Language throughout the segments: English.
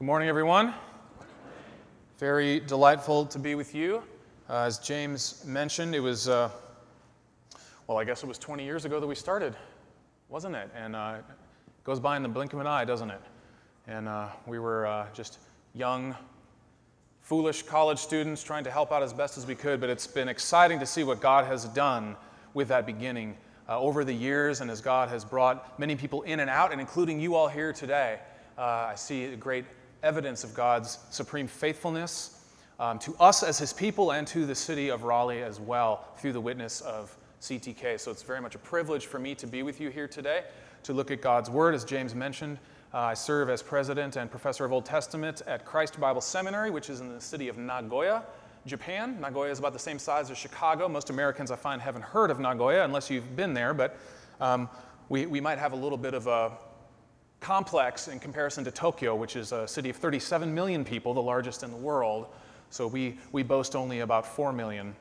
Good morning, everyone. Very delightful to be with you. Uh, as James mentioned, it was, uh, well, I guess it was 20 years ago that we started, wasn't it? And uh, it goes by in the blink of an eye, doesn't it? And uh, we were uh, just young, foolish college students trying to help out as best as we could, but it's been exciting to see what God has done with that beginning uh, over the years and as God has brought many people in and out, and including you all here today. I see a great evidence of God's supreme faithfulness um, to us as His people and to the city of Raleigh as well through the witness of CTK. So it's very much a privilege for me to be with you here today to look at God's Word. As James mentioned, uh, I serve as president and professor of Old Testament at Christ Bible Seminary, which is in the city of Nagoya, Japan. Nagoya is about the same size as Chicago. Most Americans, I find, haven't heard of Nagoya unless you've been there, but um, we, we might have a little bit of a complex in comparison to Tokyo, which is a city of 37 million people, the largest in the world. So we, we boast only about 4 million.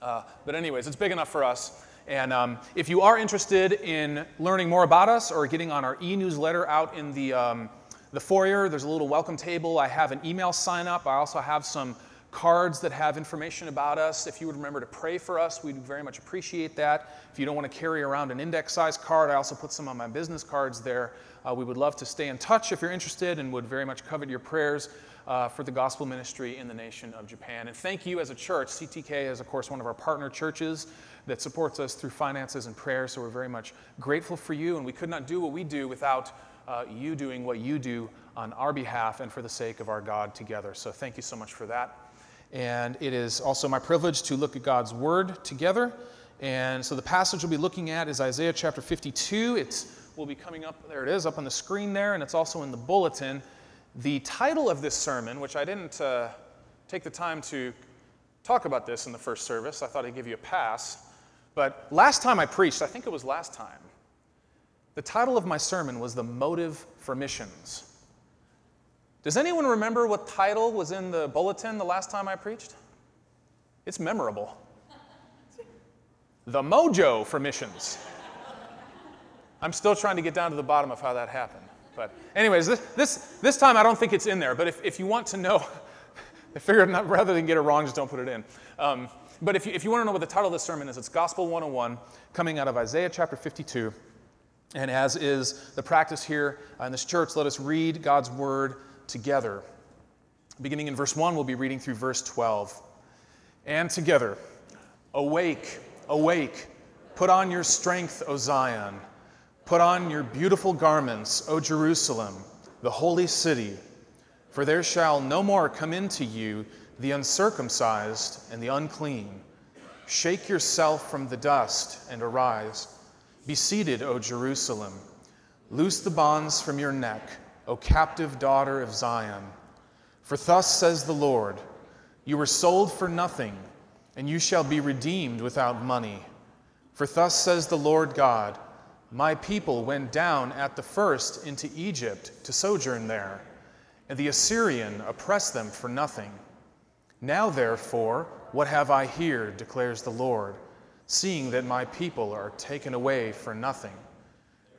Uh, but, anyways, it's big enough for us. And um, if you are interested in learning more about us or getting on our e newsletter out in the, um, the foyer, there's a little welcome table. I have an email sign up. I also have some cards that have information about us. If you would remember to pray for us, we'd very much appreciate that. If you don't want to carry around an index sized card, I also put some on my business cards there. Uh, we would love to stay in touch if you're interested and would very much covet your prayers uh, for the gospel ministry in the nation of Japan. And thank you as a church. CTK is, of course, one of our partner churches that supports us through finances and prayer. So we're very much grateful for you. And we could not do what we do without uh, you doing what you do on our behalf and for the sake of our God together. So thank you so much for that. And it is also my privilege to look at God's word together. And so the passage we'll be looking at is Isaiah chapter 52. It's will be coming up. There it is, up on the screen there, and it's also in the bulletin. The title of this sermon, which I didn't uh, take the time to talk about this in the first service, I thought I'd give you a pass. But last time I preached, I think it was last time, the title of my sermon was The Motive for Missions. Does anyone remember what title was in the bulletin the last time I preached? It's memorable. The Mojo for Missions. I'm still trying to get down to the bottom of how that happened. But, anyways, this, this, this time I don't think it's in there. But if, if you want to know, I figured not, rather than get it wrong, just don't put it in. Um, but if you, if you want to know what the title of this sermon is, it's Gospel 101, coming out of Isaiah chapter 52. And as is the practice here in this church, let us read God's word together. Beginning in verse 1, we'll be reading through verse 12. And together, awake, awake, put on your strength, O Zion. Put on your beautiful garments, O Jerusalem, the holy city, for there shall no more come into you the uncircumcised and the unclean. Shake yourself from the dust and arise. Be seated, O Jerusalem. Loose the bonds from your neck, O captive daughter of Zion. For thus says the Lord You were sold for nothing, and you shall be redeemed without money. For thus says the Lord God my people went down at the first into Egypt to sojourn there, and the Assyrian oppressed them for nothing. Now, therefore, what have I here, declares the Lord, seeing that my people are taken away for nothing?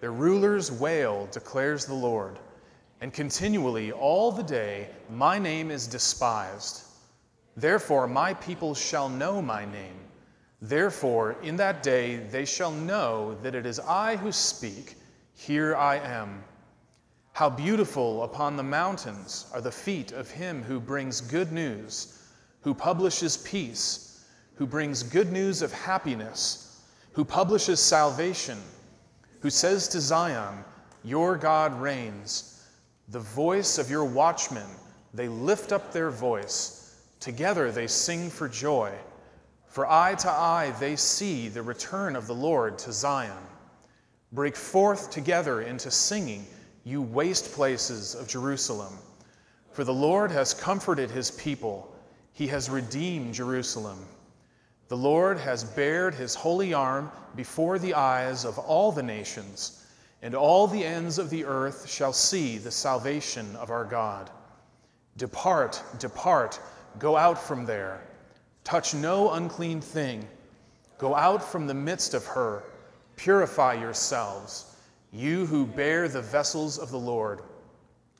Their rulers wail, declares the Lord, and continually all the day my name is despised. Therefore, my people shall know my name Therefore, in that day they shall know that it is I who speak. Here I am. How beautiful upon the mountains are the feet of him who brings good news, who publishes peace, who brings good news of happiness, who publishes salvation, who says to Zion, Your God reigns. The voice of your watchmen, they lift up their voice. Together they sing for joy. For eye to eye they see the return of the Lord to Zion. Break forth together into singing, you waste places of Jerusalem. For the Lord has comforted his people, he has redeemed Jerusalem. The Lord has bared his holy arm before the eyes of all the nations, and all the ends of the earth shall see the salvation of our God. Depart, depart, go out from there. Touch no unclean thing. Go out from the midst of her. Purify yourselves, you who bear the vessels of the Lord.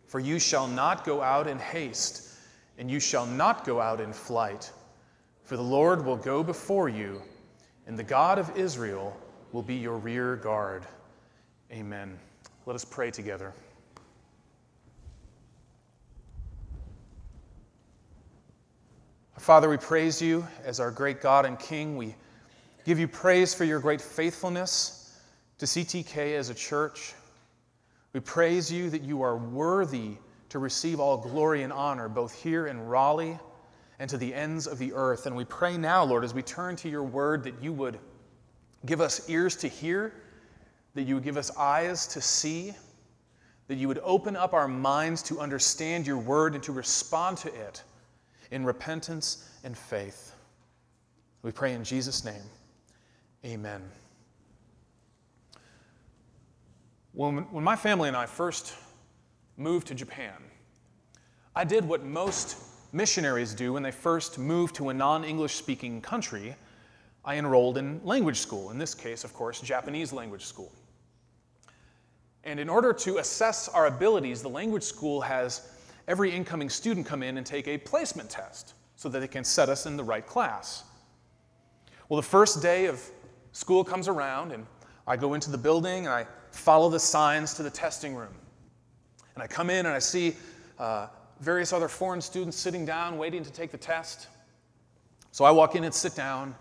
For you shall not go out in haste, and you shall not go out in flight. For the Lord will go before you, and the God of Israel will be your rear guard. Amen. Let us pray together. Father, we praise you as our great God and King. We give you praise for your great faithfulness to CTK as a church. We praise you that you are worthy to receive all glory and honor, both here in Raleigh and to the ends of the earth. And we pray now, Lord, as we turn to your word, that you would give us ears to hear, that you would give us eyes to see, that you would open up our minds to understand your word and to respond to it in repentance and faith. We pray in Jesus' name. Amen. When, when my family and I first moved to Japan, I did what most missionaries do when they first move to a non English speaking country. I enrolled in language school, in this case, of course, Japanese language school. And in order to assess our abilities, the language school has every incoming student come in and take a placement test so that they can set us in the right class. Well, the first day of school comes around, and I go into the building and I follow the signs to the testing room. And I come in and I see uh, various other foreign students sitting down waiting to take the test. So I walk in and sit down.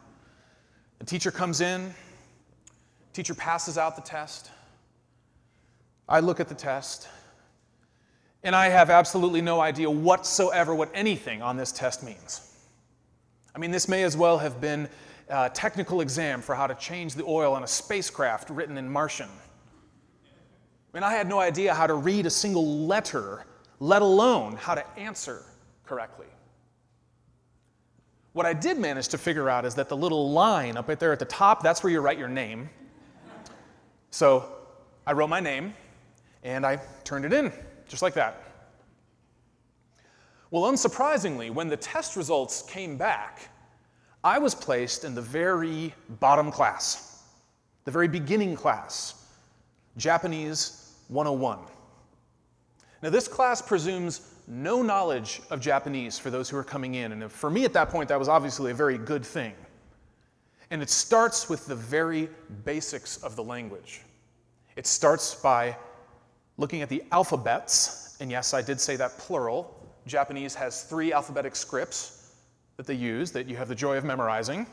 The teacher comes in, teacher passes out the test. I look at the test, and I have absolutely no idea whatsoever what anything on this test means. I mean, this may as well have been a technical exam for how to change the oil on a spacecraft written in Martian. I mean, I had no idea how to read a single letter, let alone how to answer correctly. What I did manage to figure out is that the little line up right there at the top, that's where you write your name. So I wrote my name and I turned it in, just like that. Well, unsurprisingly, when the test results came back, I was placed in the very bottom class, the very beginning class, Japanese 101. Now, this class presumes no knowledge of Japanese for those who are coming in, and for me at that point, that was obviously a very good thing. And it starts with the very basics of the language. It starts by looking at the alphabets, and yes, I did say that plural. Japanese has three alphabetic scripts that they use that you have the joy of memorizing.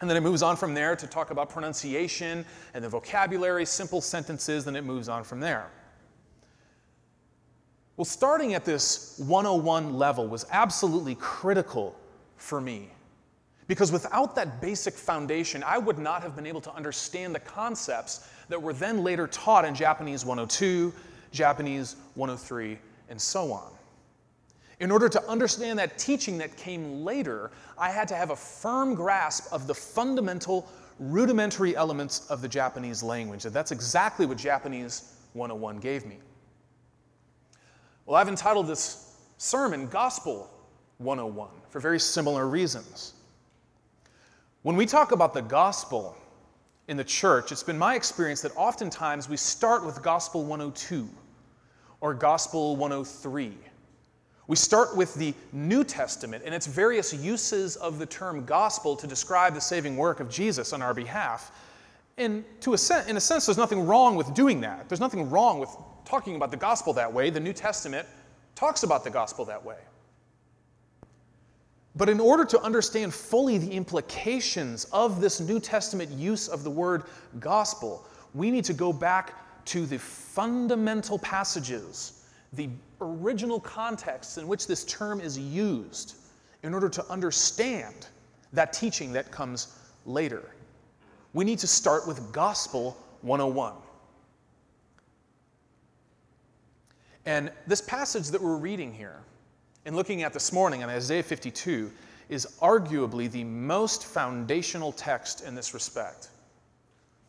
And then it moves on from there to talk about pronunciation and the vocabulary, simple sentences, then it moves on from there. Well, starting at this 101 level was absolutely critical for me. Because without that basic foundation, I would not have been able to understand the concepts that were then later taught in Japanese 102, Japanese 103, and so on. In order to understand that teaching that came later, I had to have a firm grasp of the fundamental, rudimentary elements of the Japanese language. And that's exactly what Japanese 101 gave me. Well, I've entitled this sermon Gospel 101 for very similar reasons. When we talk about the gospel in the church, it's been my experience that oftentimes we start with Gospel 102 or Gospel 103 we start with the New Testament and its various uses of the term gospel to describe the saving work of Jesus on our behalf. And to a sen- in a sense, there's nothing wrong with doing that. There's nothing wrong with talking about the gospel that way. The New Testament talks about the gospel that way. But in order to understand fully the implications of this New Testament use of the word gospel, we need to go back to the fundamental passages the original contexts in which this term is used in order to understand that teaching that comes later. We need to start with Gospel 101. And this passage that we're reading here and looking at this morning in Isaiah 52 is arguably the most foundational text in this respect.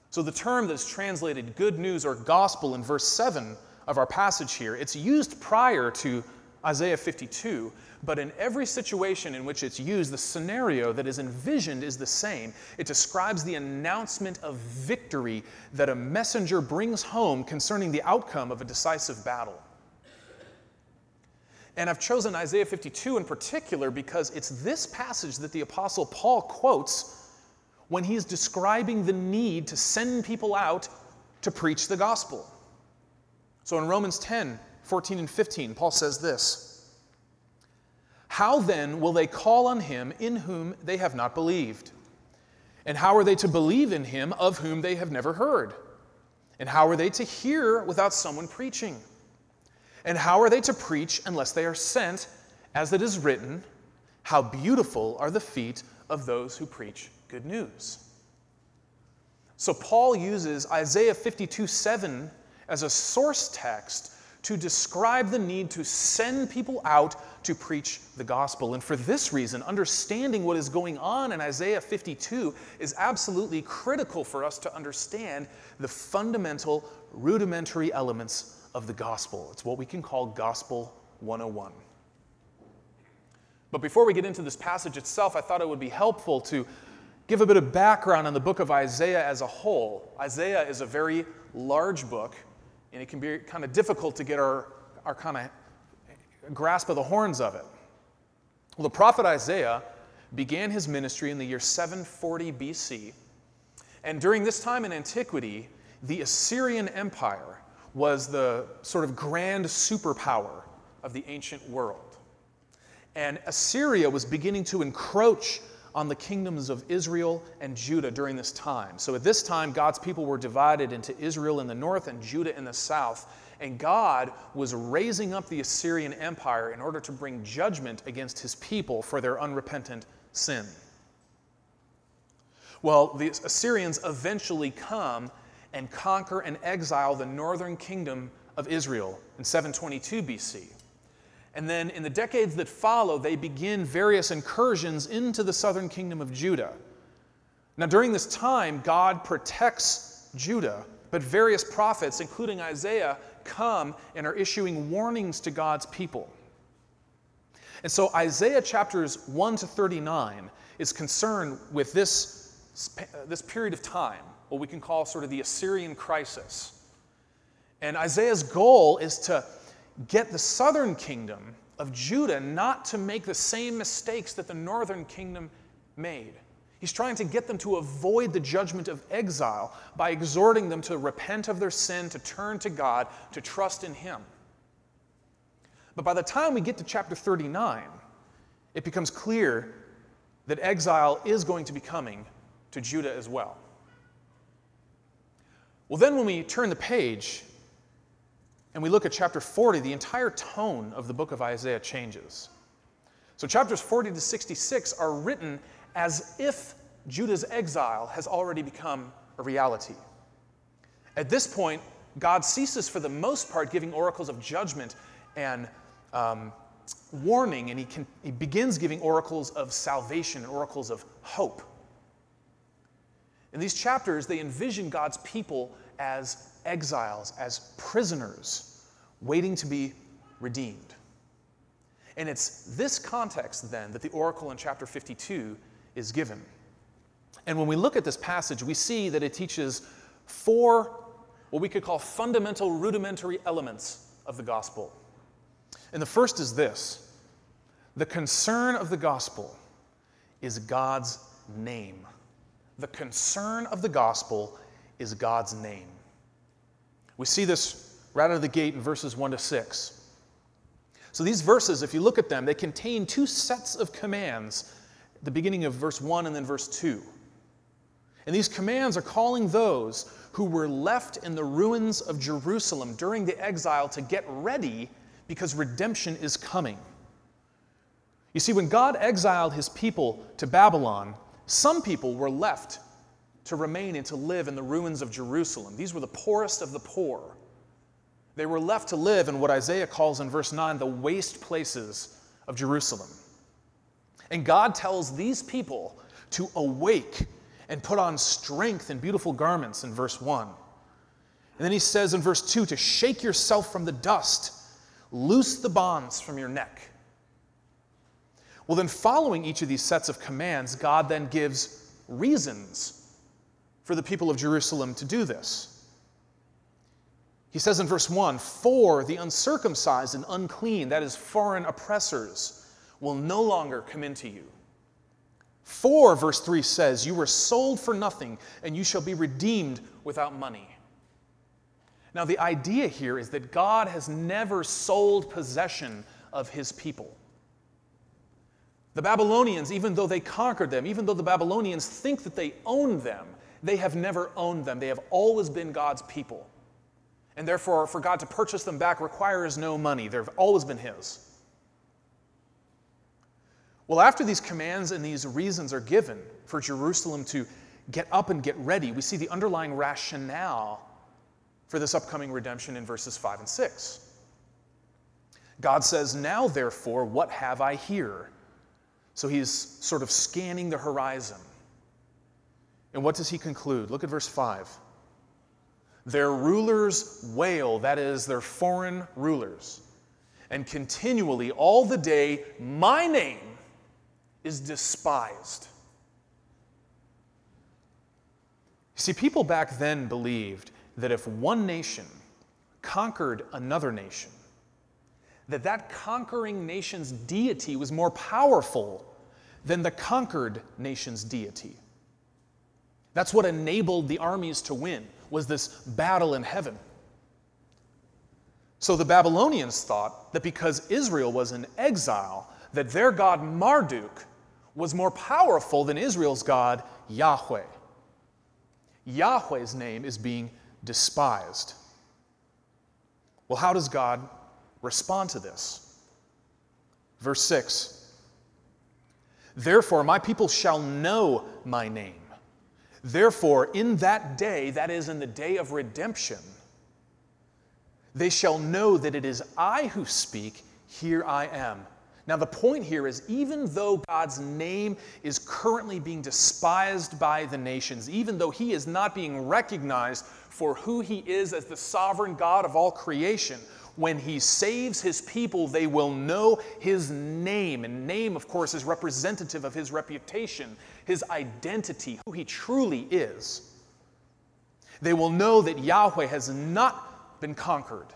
So, the term that's translated good news or gospel in verse 7 of our passage here. It's used prior to Isaiah 52, but in every situation in which it's used, the scenario that is envisioned is the same. It describes the announcement of victory that a messenger brings home concerning the outcome of a decisive battle. And I've chosen Isaiah 52 in particular because it's this passage that the Apostle Paul quotes when he's describing the need to send people out to preach the gospel. So in Romans 10 14 and 15, Paul says this How then will they call on him in whom they have not believed? And how are they to believe in him of whom they have never heard? And how are they to hear without someone preaching? And how are they to preach unless they are sent, as it is written, How beautiful are the feet of those who preach good news? So Paul uses Isaiah 52 7 as a source text to describe the need to send people out to preach the gospel. And for this reason, understanding what is going on in Isaiah 52 is absolutely critical for us to understand the fundamental, rudimentary elements of the gospel. It's what we can call Gospel 101. But before we get into this passage itself, I thought it would be helpful to give a bit of background on the book of Isaiah as a whole. Isaiah is a very large book and it can be kind of difficult to get our, our kind of grasp of the horns of it. Well, the prophet Isaiah began his ministry in the year 740 BC, and during this time in antiquity, the Assyrian Empire was the sort of grand superpower of the ancient world. And Assyria was beginning to encroach on the kingdoms of Israel and Judah during this time. So at this time, God's people were divided into Israel in the north and Judah in the south. And God was raising up the Assyrian Empire in order to bring judgment against his people for their unrepentant sin. Well, the Assyrians eventually come and conquer and exile the northern kingdom of Israel in 722 BC. And then in the decades that follow, they begin various incursions into the southern kingdom of Judah. Now, during this time, God protects Judah, but various prophets, including Isaiah, come and are issuing warnings to God's people. And so, Isaiah chapters 1 to 39 is concerned with this, uh, this period of time, what we can call sort of the Assyrian crisis. And Isaiah's goal is to get the southern kingdom of Judah not to make the same mistakes that the northern kingdom made. He's trying to get them to avoid the judgment of exile by exhorting them to repent of their sin, to turn to God, to trust in Him. But by the time we get to chapter 39, it becomes clear that exile is going to be coming to Judah as well. Well, then when we turn the page and we look at chapter 40, the entire tone of the book of Isaiah changes. So, chapters 40 to 66 are written as if Judah's exile has already become a reality. At this point, God ceases, for the most part, giving oracles of judgment and um, warning, and he, can, he begins giving oracles of salvation and oracles of hope. In these chapters, they envision God's people as exiles, as prisoners, waiting to be redeemed. And it's this context then that the oracle in chapter 52 is given. And when we look at this passage, we see that it teaches four, what we could call fundamental, rudimentary elements of the gospel. And the first is this the concern of the gospel is God's name. The concern of the gospel is God's name. We see this right out of the gate in verses 1 to 6. So these verses, if you look at them, they contain two sets of commands the beginning of verse 1 and then verse 2. And these commands are calling those who were left in the ruins of Jerusalem during the exile to get ready because redemption is coming. You see, when God exiled his people to Babylon, some people were left to remain and to live in the ruins of Jerusalem. These were the poorest of the poor. They were left to live in what Isaiah calls in verse 9 the waste places of Jerusalem. And God tells these people to awake and put on strength and beautiful garments in verse 1. And then he says in verse 2 to shake yourself from the dust, loose the bonds from your neck. Well, then, following each of these sets of commands, God then gives reasons for the people of Jerusalem to do this. He says in verse 1 For the uncircumcised and unclean, that is, foreign oppressors, will no longer come into you. For, verse 3 says, You were sold for nothing, and you shall be redeemed without money. Now, the idea here is that God has never sold possession of his people. The Babylonians, even though they conquered them, even though the Babylonians think that they own them, they have never owned them. They have always been God's people. And therefore, for God to purchase them back requires no money. They've always been His. Well, after these commands and these reasons are given for Jerusalem to get up and get ready, we see the underlying rationale for this upcoming redemption in verses 5 and 6. God says, Now therefore, what have I here? So he's sort of scanning the horizon. And what does he conclude? Look at verse 5. Their rulers wail, that is, their foreign rulers, and continually all the day, my name is despised. See, people back then believed that if one nation conquered another nation, that that conquering nation's deity was more powerful than the conquered nation's deity. That's what enabled the armies to win was this battle in heaven. So the Babylonians thought that because Israel was in exile, that their god Marduk was more powerful than Israel's God Yahweh. Yahweh's name is being despised. Well, how does God respond to this? Verse 6 Therefore, my people shall know my name. Therefore, in that day, that is, in the day of redemption, they shall know that it is I who speak, here I am. Now, the point here is even though God's name is currently being despised by the nations, even though he is not being recognized for who he is as the sovereign God of all creation, when he saves his people, they will know his name. And name, of course, is representative of his reputation, his identity, who he truly is. They will know that Yahweh has not been conquered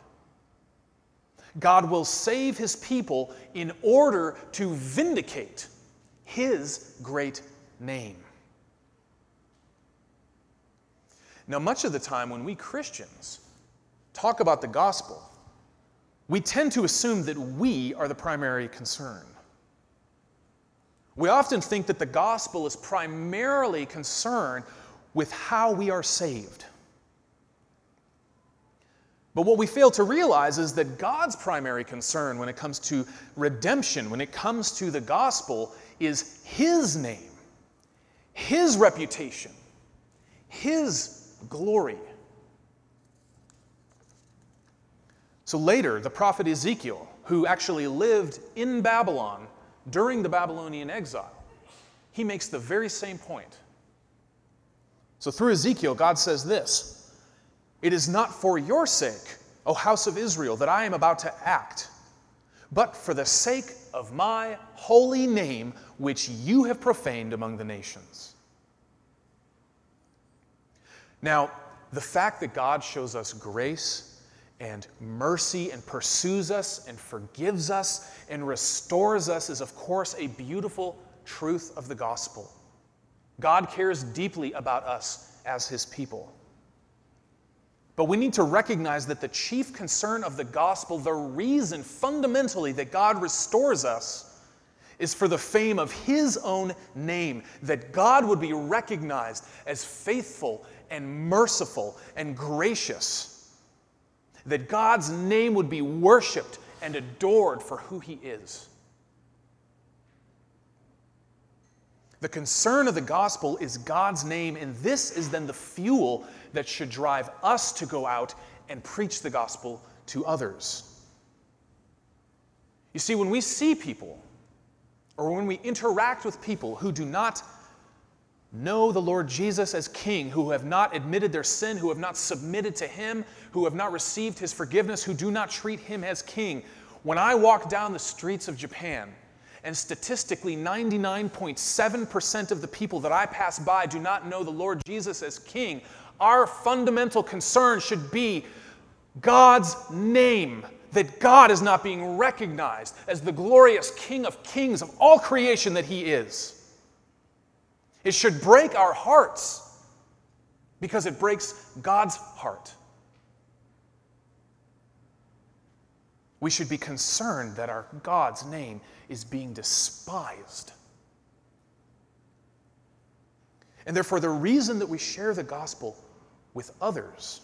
God will save his people in order to vindicate his great name. Now, much of the time when we Christians talk about the gospel, we tend to assume that we are the primary concern. We often think that the gospel is primarily concerned with how we are saved. But what we fail to realize is that God's primary concern when it comes to redemption, when it comes to the gospel, is His name, His reputation, His glory. So later, the prophet Ezekiel, who actually lived in Babylon during the Babylonian exile, he makes the very same point. So through Ezekiel, God says this. It is not for your sake, O house of Israel, that I am about to act, but for the sake of my holy name, which you have profaned among the nations. Now, the fact that God shows us grace and mercy and pursues us and forgives us and restores us is, of course, a beautiful truth of the gospel. God cares deeply about us as his people. But we need to recognize that the chief concern of the gospel, the reason fundamentally that God restores us, is for the fame of His own name, that God would be recognized as faithful and merciful and gracious, that God's name would be worshiped and adored for who He is. The concern of the gospel is God's name, and this is then the fuel that should drive us to go out and preach the gospel to others. You see, when we see people, or when we interact with people who do not know the Lord Jesus as King, who have not admitted their sin, who have not submitted to Him, who have not received His forgiveness, who do not treat Him as King, when I walk down the streets of Japan, and statistically, 99.7% of the people that I pass by do not know the Lord Jesus as King, our fundamental concern should be God's name, that God is not being recognized as the glorious King of kings of all creation that He is. It should break our hearts because it breaks God's heart. We should be concerned that our God's name is being despised. And therefore, the reason that we share the gospel with others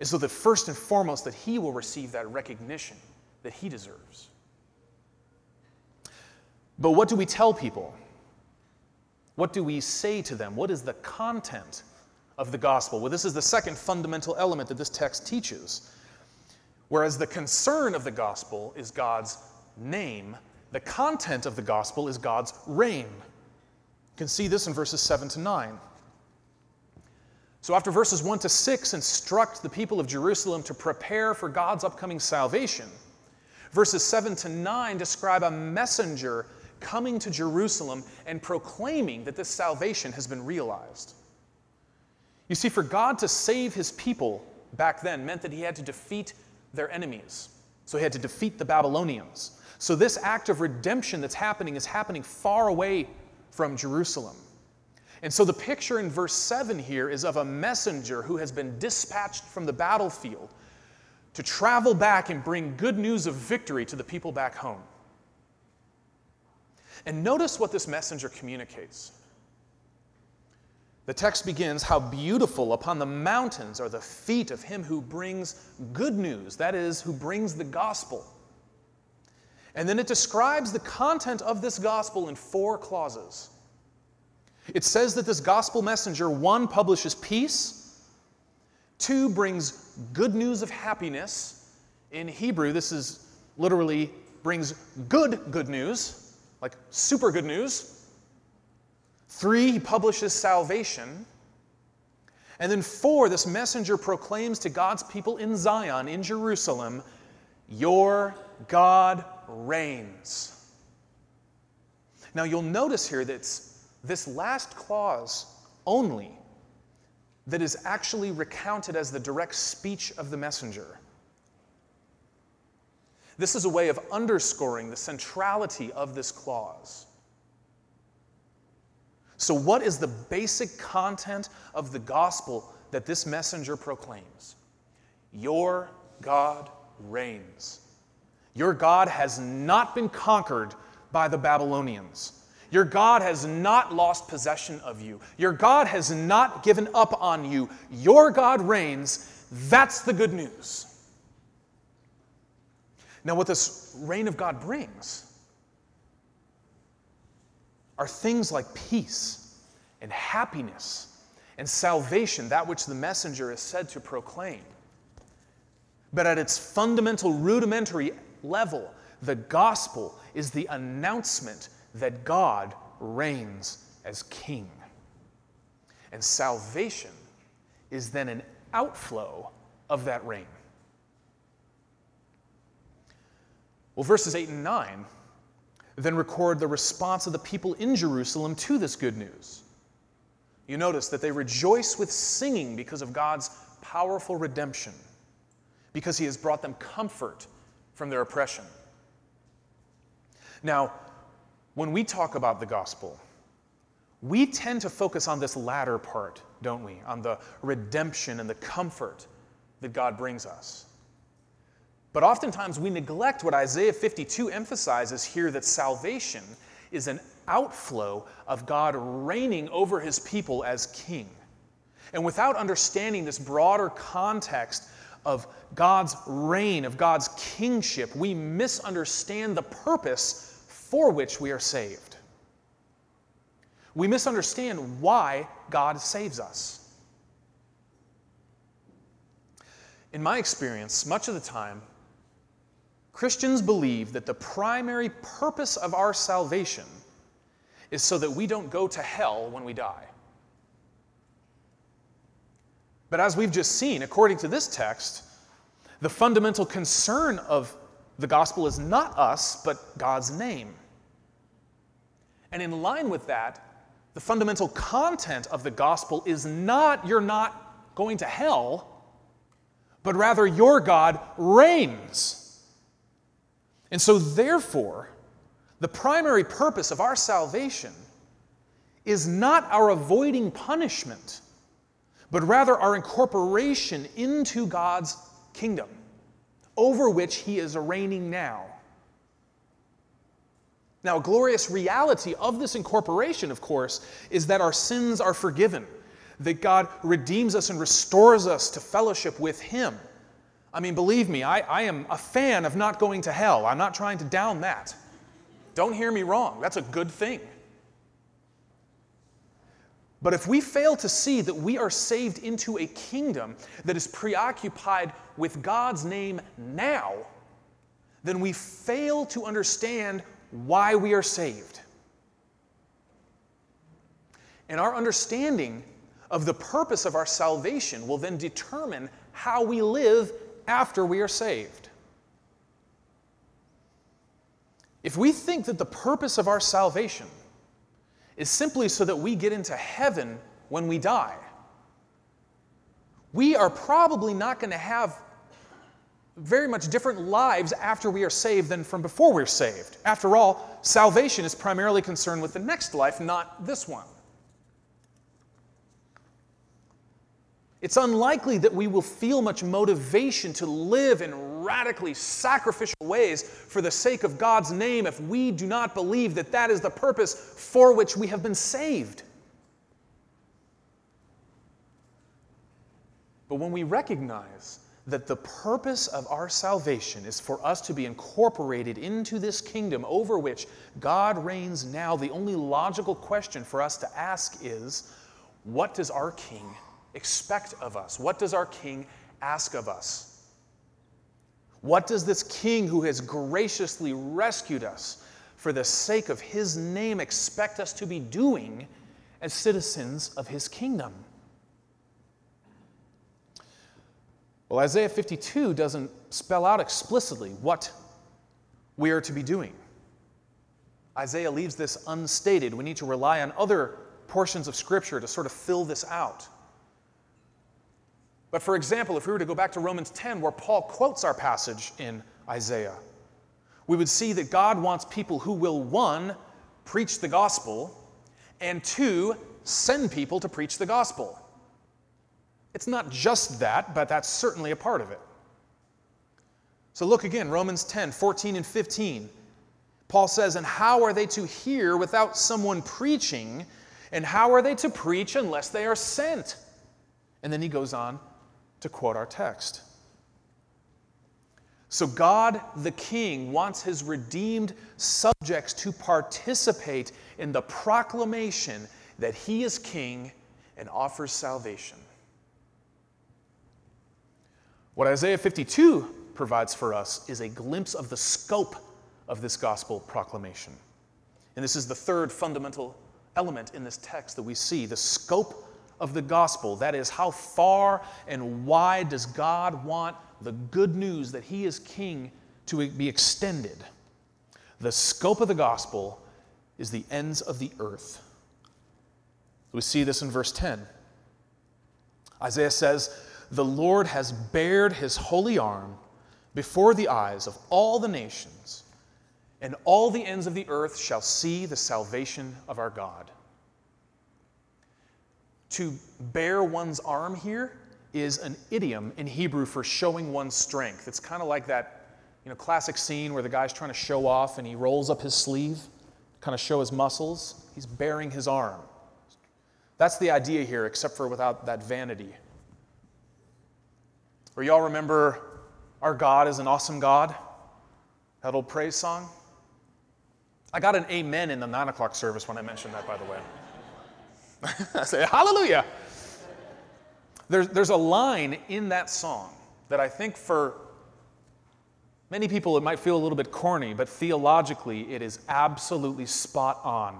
is so that first and foremost that he will receive that recognition that he deserves. But what do we tell people? What do we say to them? What is the content of the gospel? Well, this is the second fundamental element that this text teaches. Whereas the concern of the gospel is God's name, the content of the gospel is God's reign. You can see this in verses 7 to 9. So, after verses 1 to 6 instruct the people of Jerusalem to prepare for God's upcoming salvation, verses 7 to 9 describe a messenger coming to Jerusalem and proclaiming that this salvation has been realized. You see, for God to save his people back then meant that he had to defeat their enemies. So he had to defeat the Babylonians. So, this act of redemption that's happening is happening far away from Jerusalem. And so, the picture in verse 7 here is of a messenger who has been dispatched from the battlefield to travel back and bring good news of victory to the people back home. And notice what this messenger communicates. The text begins How beautiful upon the mountains are the feet of him who brings good news, that is, who brings the gospel. And then it describes the content of this gospel in four clauses. It says that this gospel messenger, one, publishes peace, two, brings good news of happiness. In Hebrew, this is literally brings good good news, like super good news. Three, he publishes salvation. And then four, this messenger proclaims to God's people in Zion, in Jerusalem, Your God reigns. Now you'll notice here that it's this last clause only that is actually recounted as the direct speech of the messenger. This is a way of underscoring the centrality of this clause. So, what is the basic content of the gospel that this messenger proclaims? Your God reigns. Your God has not been conquered by the Babylonians. Your God has not lost possession of you. Your God has not given up on you. Your God reigns. That's the good news. Now, what this reign of God brings are things like peace and happiness and salvation, that which the messenger is said to proclaim. But at its fundamental, rudimentary level, the gospel is the announcement that God reigns as king. And salvation is then an outflow of that reign. Well, verses 8 and 9 then record the response of the people in Jerusalem to this good news. You notice that they rejoice with singing because of God's powerful redemption, because he has brought them comfort from their oppression. Now, when we talk about the gospel, we tend to focus on this latter part, don't we? On the redemption and the comfort that God brings us. But oftentimes we neglect what Isaiah 52 emphasizes here that salvation is an outflow of God reigning over his people as king. And without understanding this broader context of God's reign, of God's kingship, we misunderstand the purpose for which we are saved. We misunderstand why God saves us. In my experience, much of the time, Christians believe that the primary purpose of our salvation is so that we don't go to hell when we die. But as we've just seen, according to this text, the fundamental concern of the gospel is not us, but God's name. And in line with that, the fundamental content of the gospel is not you're not going to hell, but rather your God reigns. And so, therefore, the primary purpose of our salvation is not our avoiding punishment, but rather our incorporation into God's kingdom, over which He is reigning now. Now, a glorious reality of this incorporation, of course, is that our sins are forgiven, that God redeems us and restores us to fellowship with Him. I mean, believe me, I, I am a fan of not going to hell. I'm not trying to down that. Don't hear me wrong, that's a good thing. But if we fail to see that we are saved into a kingdom that is preoccupied with God's name now, then we fail to understand why we are saved. And our understanding of the purpose of our salvation will then determine how we live after we are saved. If we think that the purpose of our salvation is simply so that we get into heaven when we die, we are probably not going to have very much different lives after we are saved than from before we're saved. After all, salvation is primarily concerned with the next life, not this one. It's unlikely that we will feel much motivation to live in radically sacrificial ways for the sake of God's name if we do not believe that that is the purpose for which we have been saved. But when we recognize that the purpose of our salvation is for us to be incorporated into this kingdom over which God reigns now, the only logical question for us to ask is what does our King expect of us? What does our King ask of us? What does this King who has graciously rescued us for the sake of his name expect us to be doing as citizens of his kingdom? Well, Isaiah 52 doesn't spell out explicitly what we are to be doing. Isaiah leaves this unstated. We need to rely on other portions of Scripture to sort of fill this out. But for example, if we were to go back to Romans 10, where Paul quotes our passage in Isaiah, we would see that God wants people who will, one, preach the gospel, and two, send people to preach the gospel. It's not just that, but that's certainly a part of it. So look again, Romans 10 14 and 15. Paul says, And how are they to hear without someone preaching? And how are they to preach unless they are sent? And then he goes on to quote our text. So, God the King wants his redeemed subjects to participate in the proclamation that he is King and offers salvation. What Isaiah 52 provides for us is a glimpse of the scope of this gospel proclamation. And this is the third fundamental element in this text that we see the scope of the gospel. That is, how far and wide does God want the good news that He is King to be extended? The scope of the gospel is the ends of the earth. We see this in verse 10. Isaiah says, the Lord has bared his holy arm before the eyes of all the nations, and all the ends of the earth shall see the salvation of our God. To bare one's arm here is an idiom in Hebrew for showing one's strength. It's kind of like that you know, classic scene where the guy's trying to show off and he rolls up his sleeve, kind of show his muscles. He's baring his arm. That's the idea here, except for without that vanity. Or y'all remember Our God is an Awesome God? That old praise song? I got an amen in the nine o'clock service when I mentioned that, by the way. I say, Hallelujah. There's, there's a line in that song that I think for many people it might feel a little bit corny, but theologically it is absolutely spot on.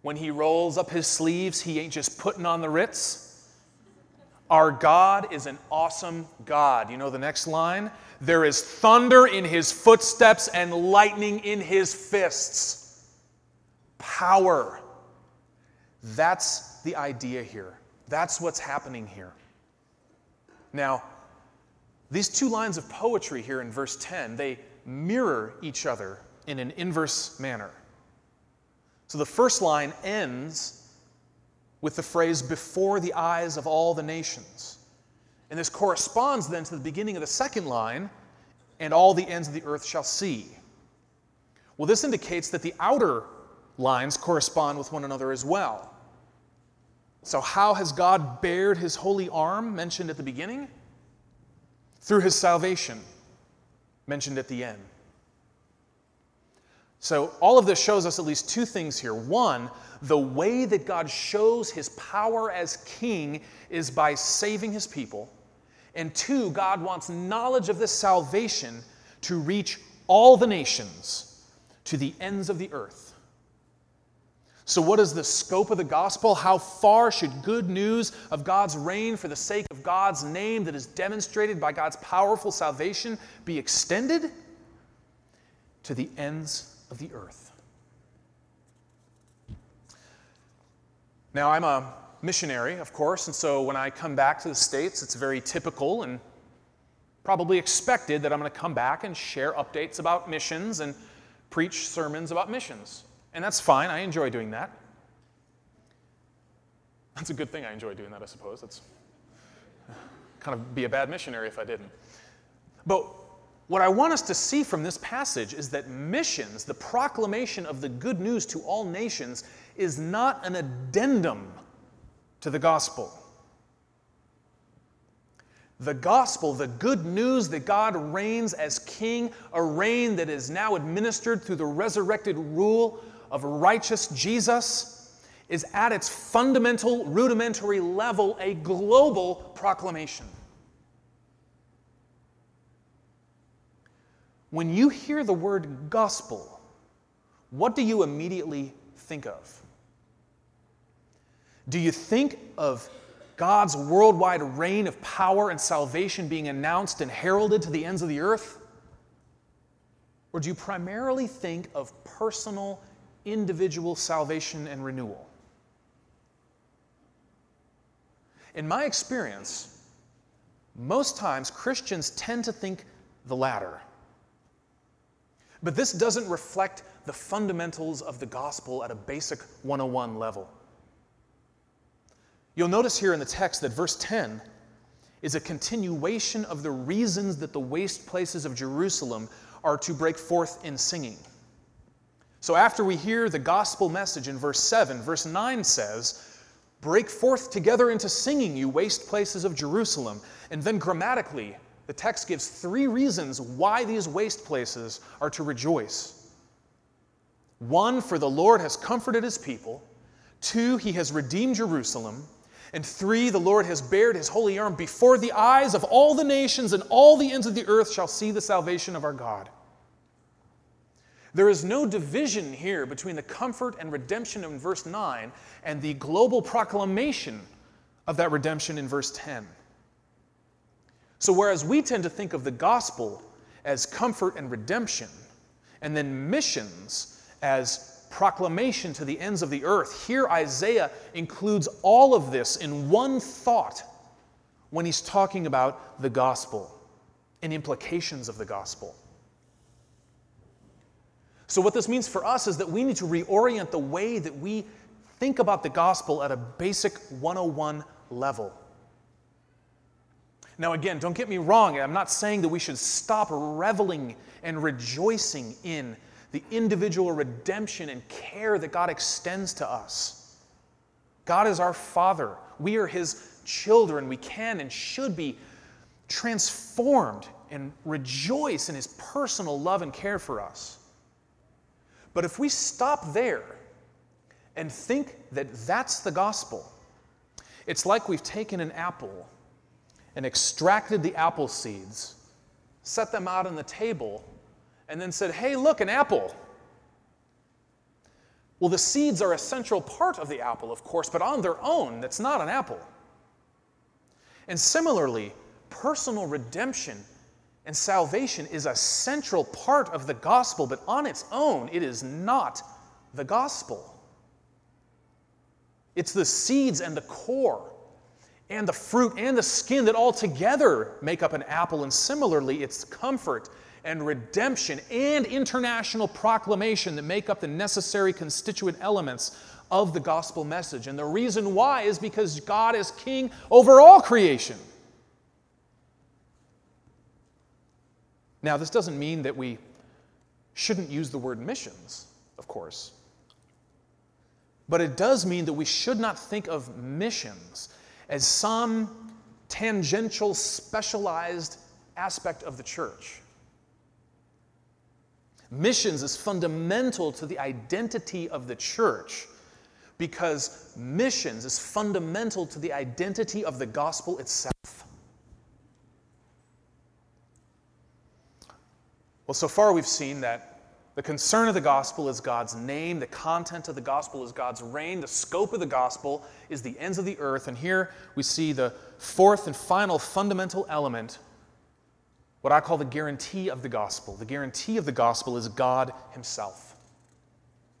When he rolls up his sleeves, he ain't just putting on the Ritz. Our God is an awesome God. You know the next line? There is thunder in his footsteps and lightning in his fists. Power. That's the idea here. That's what's happening here. Now, these two lines of poetry here in verse 10, they mirror each other in an inverse manner. So the first line ends with the phrase, before the eyes of all the nations. And this corresponds then to the beginning of the second line, and all the ends of the earth shall see. Well, this indicates that the outer lines correspond with one another as well. So, how has God bared his holy arm, mentioned at the beginning? Through his salvation, mentioned at the end. So, all of this shows us at least two things here. One, the way that God shows his power as king is by saving his people. And two, God wants knowledge of this salvation to reach all the nations to the ends of the earth. So, what is the scope of the gospel? How far should good news of God's reign for the sake of God's name that is demonstrated by God's powerful salvation be extended? To the ends of the earth. Now, I'm a missionary, of course, and so when I come back to the States, it's very typical and probably expected that I'm going to come back and share updates about missions and preach sermons about missions. And that's fine. I enjoy doing that. That's a good thing I enjoy doing that, I suppose. That's uh, kind of be a bad missionary if I didn't. But what I want us to see from this passage is that missions, the proclamation of the good news to all nations, is not an addendum to the gospel. The gospel, the good news that God reigns as king, a reign that is now administered through the resurrected rule of righteous Jesus is at its fundamental, rudimentary level a global proclamation. When you hear the word gospel, what do you immediately think of? Do you think of God's worldwide reign of power and salvation being announced and heralded to the ends of the earth? Or do you primarily think of personal individual salvation and renewal. In my experience, most times Christians tend to think the latter. But this doesn't reflect the fundamentals of the gospel at a basic 101 level. You'll notice here in the text that verse 10 is a continuation of the reasons that the waste places of Jerusalem are to break forth in singing. So after we hear the gospel message in verse 7, verse 9 says, Break forth together into singing, you waste places of Jerusalem. And then grammatically, the text gives three reasons why these waste places are to rejoice. One, for the Lord has comforted his people. Two, he has redeemed Jerusalem. And three, the Lord has bared his holy arm before the eyes of all the nations, and all the ends of the earth shall see the salvation of our God. There is no division here between the comfort and redemption in verse 9 and the global proclamation of that redemption in verse 10. So, whereas we tend to think of the gospel as comfort and redemption, and then missions as proclamation to the ends of the earth, here Isaiah includes all of this in one thought when he's talking about the gospel and implications of the gospel. So, what this means for us is that we need to reorient the way that we think about the gospel at a basic 101 level. Now, again, don't get me wrong. I'm not saying that we should stop reveling and rejoicing in the individual redemption and care that God extends to us. God is our Father. We are His children. We can and should be transformed and rejoice in His personal love and care for us. But if we stop there and think that that's the gospel, it's like we've taken an apple and extracted the apple seeds, set them out on the table, and then said, hey, look, an apple. Well, the seeds are a central part of the apple, of course, but on their own, that's not an apple. And similarly, personal redemption and salvation is a central part of the gospel, but on its own, it is not the gospel. It's the seeds and the core. and the fruit and the skin that all together make up an apple. And similarly, it's comfort and redemption and international proclamation that make up the necessary constituent elements of the gospel message. And the reason why is because God is king over all creation. Now, this doesn't mean that we shouldn't use the word missions, of course. But it does mean that we should not think of missions as some tangential, specialized aspect of the church. Missions is fundamental to the identity of the church because missions is fundamental to the identity of the gospel itself. Well, so far we've seen that the concern of the gospel is God's name, the content of the gospel is God's reign, the scope of the gospel is the ends of the earth. And here we see the fourth and final fundamental element, what I call the guarantee of the gospel. The guarantee of the gospel is God Himself.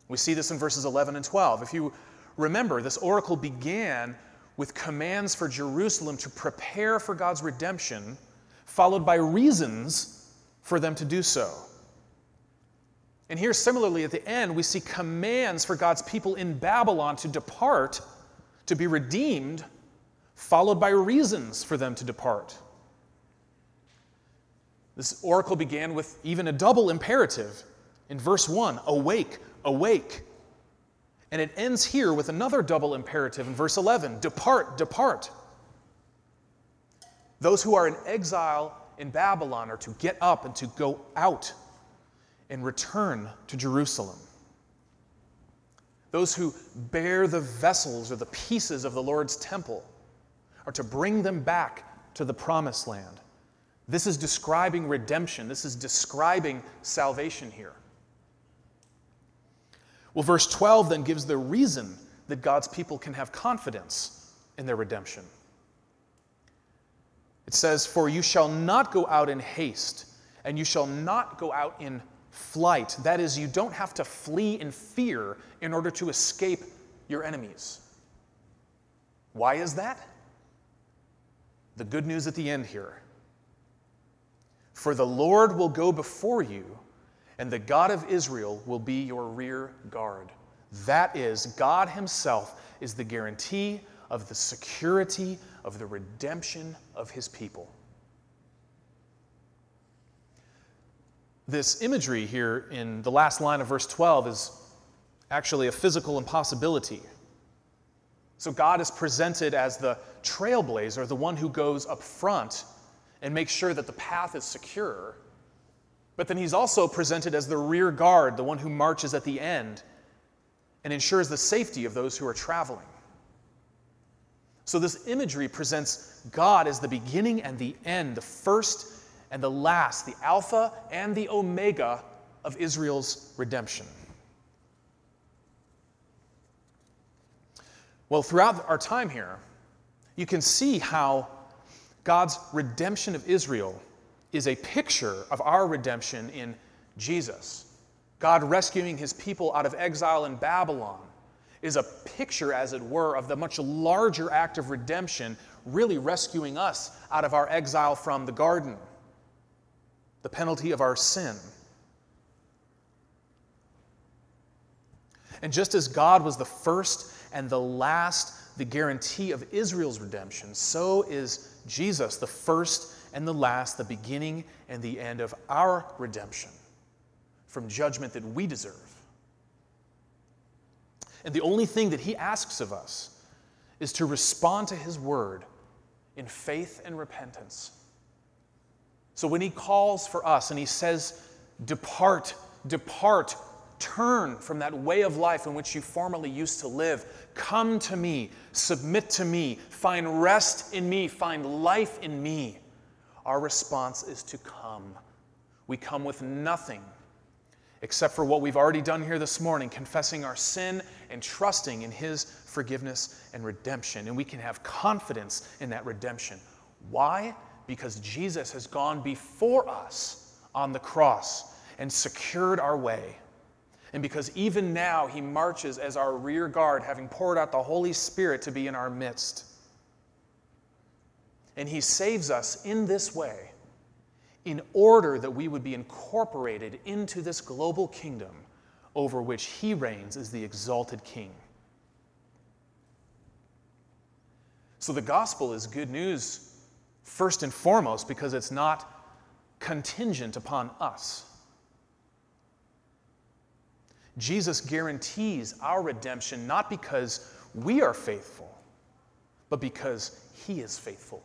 We see this in verses 11 and 12. If you remember, this oracle began with commands for Jerusalem to prepare for God's redemption, followed by reasons for them to do so. And here, similarly, at the end, we see commands for God's people in Babylon to depart, to be redeemed, followed by reasons for them to depart. This oracle began with even a double imperative. In verse 1, awake, awake. And it ends here with another double imperative in verse 11 depart, depart. Those who are in exile in Babylon are to get up and to go out and return to Jerusalem. Those who bear the vessels or the pieces of the Lord's temple are to bring them back to the promised land. This is describing redemption. This is describing salvation here. Well, verse 12 then gives the reason that God's people can have confidence in their redemption. It says, For you shall not go out in haste, and you shall not go out in flight. That is, you don't have to flee in fear in order to escape your enemies. Why is that? The good news at the end here. For the Lord will go before you, and the God of Israel will be your rear guard. That is, God Himself is the guarantee of the security of the redemption of His people. This imagery here in the last line of verse 12 is actually a physical impossibility. So God is presented as the trailblazer, the one who goes up front and makes sure that the path is secure. But then he's also presented as the rear guard, the one who marches at the end and ensures the safety of those who are traveling. So this imagery presents God as the beginning and the end, the first and the last, the Alpha and the Omega of Israel's redemption. Well, throughout our time here, you can see how God's redemption of Israel is a picture of our redemption in Jesus. God rescuing his people out of exile in Babylon is a picture, as it were, of the much larger act of redemption, really rescuing us out of our exile from the garden the penalty of our sin. And just as God was the first and the last, the guarantee of Israel's redemption, so is Jesus the first and the last, the beginning and the end of our redemption from judgment that we deserve. And the only thing that he asks of us is to respond to his word in faith and repentance. So when he calls for us and he says, Depart, depart, turn from that way of life in which you formerly used to live, come to me, submit to me, find rest in me, find life in me, our response is to come. We come with nothing except for what we've already done here this morning, confessing our sin and trusting in His forgiveness and redemption. And we can have confidence in that redemption. Why? because Jesus has gone before us on the cross and secured our way. And because even now he marches as our rear guard, having poured out the Holy Spirit to be in our midst. And He saves us in this way in order that we would be incorporated into this global kingdom over which He reigns as the exalted King. So the gospel is good news first and foremost because it's not contingent upon us. Jesus guarantees our redemption not because we are faithful, but because He is faithful.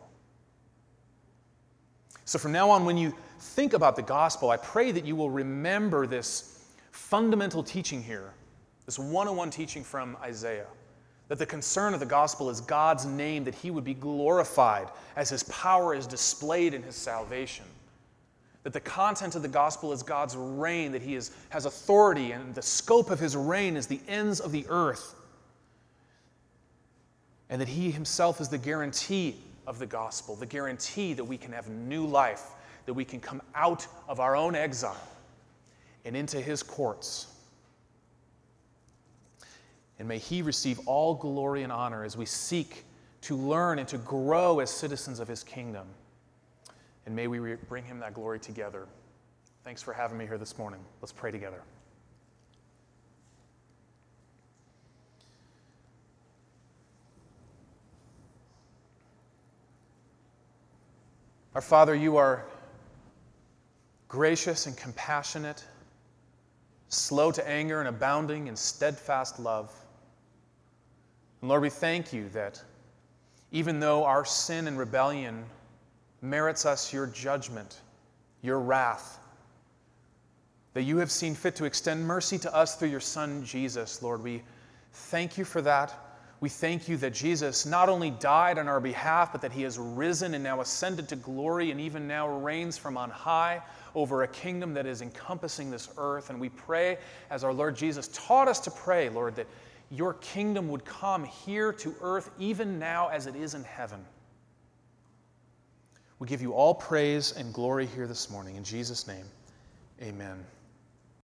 So from now on, when you think about the gospel, I pray that you will remember this fundamental teaching here, this 101 teaching from Isaiah. That the concern of the gospel is God's name, that he would be glorified as his power is displayed in his salvation. That the content of the gospel is God's reign, that he is, has authority, and the scope of his reign is the ends of the earth. And that he himself is the guarantee of the gospel, the guarantee that we can have new life, that we can come out of our own exile and into his courts. And may he receive all glory and honor as we seek to learn and to grow as citizens of his kingdom. And may we re- bring him that glory together. Thanks for having me here this morning. Let's pray together. Our Father, you are gracious and compassionate, slow to anger and abounding in steadfast love. And Lord, we thank you that even though our sin and rebellion merits us your judgment, your wrath, that you have seen fit to extend mercy to us through your Son, Jesus, Lord, we thank you for that. We thank you that Jesus not only died on our behalf, but that he has risen and now ascended to glory and even now reigns from on high over a kingdom that is encompassing this earth. And we pray, as our Lord Jesus taught us to pray, Lord, that your kingdom would come here to earth even now as it is in heaven. We give you all praise and glory here this morning. In Jesus' name, amen.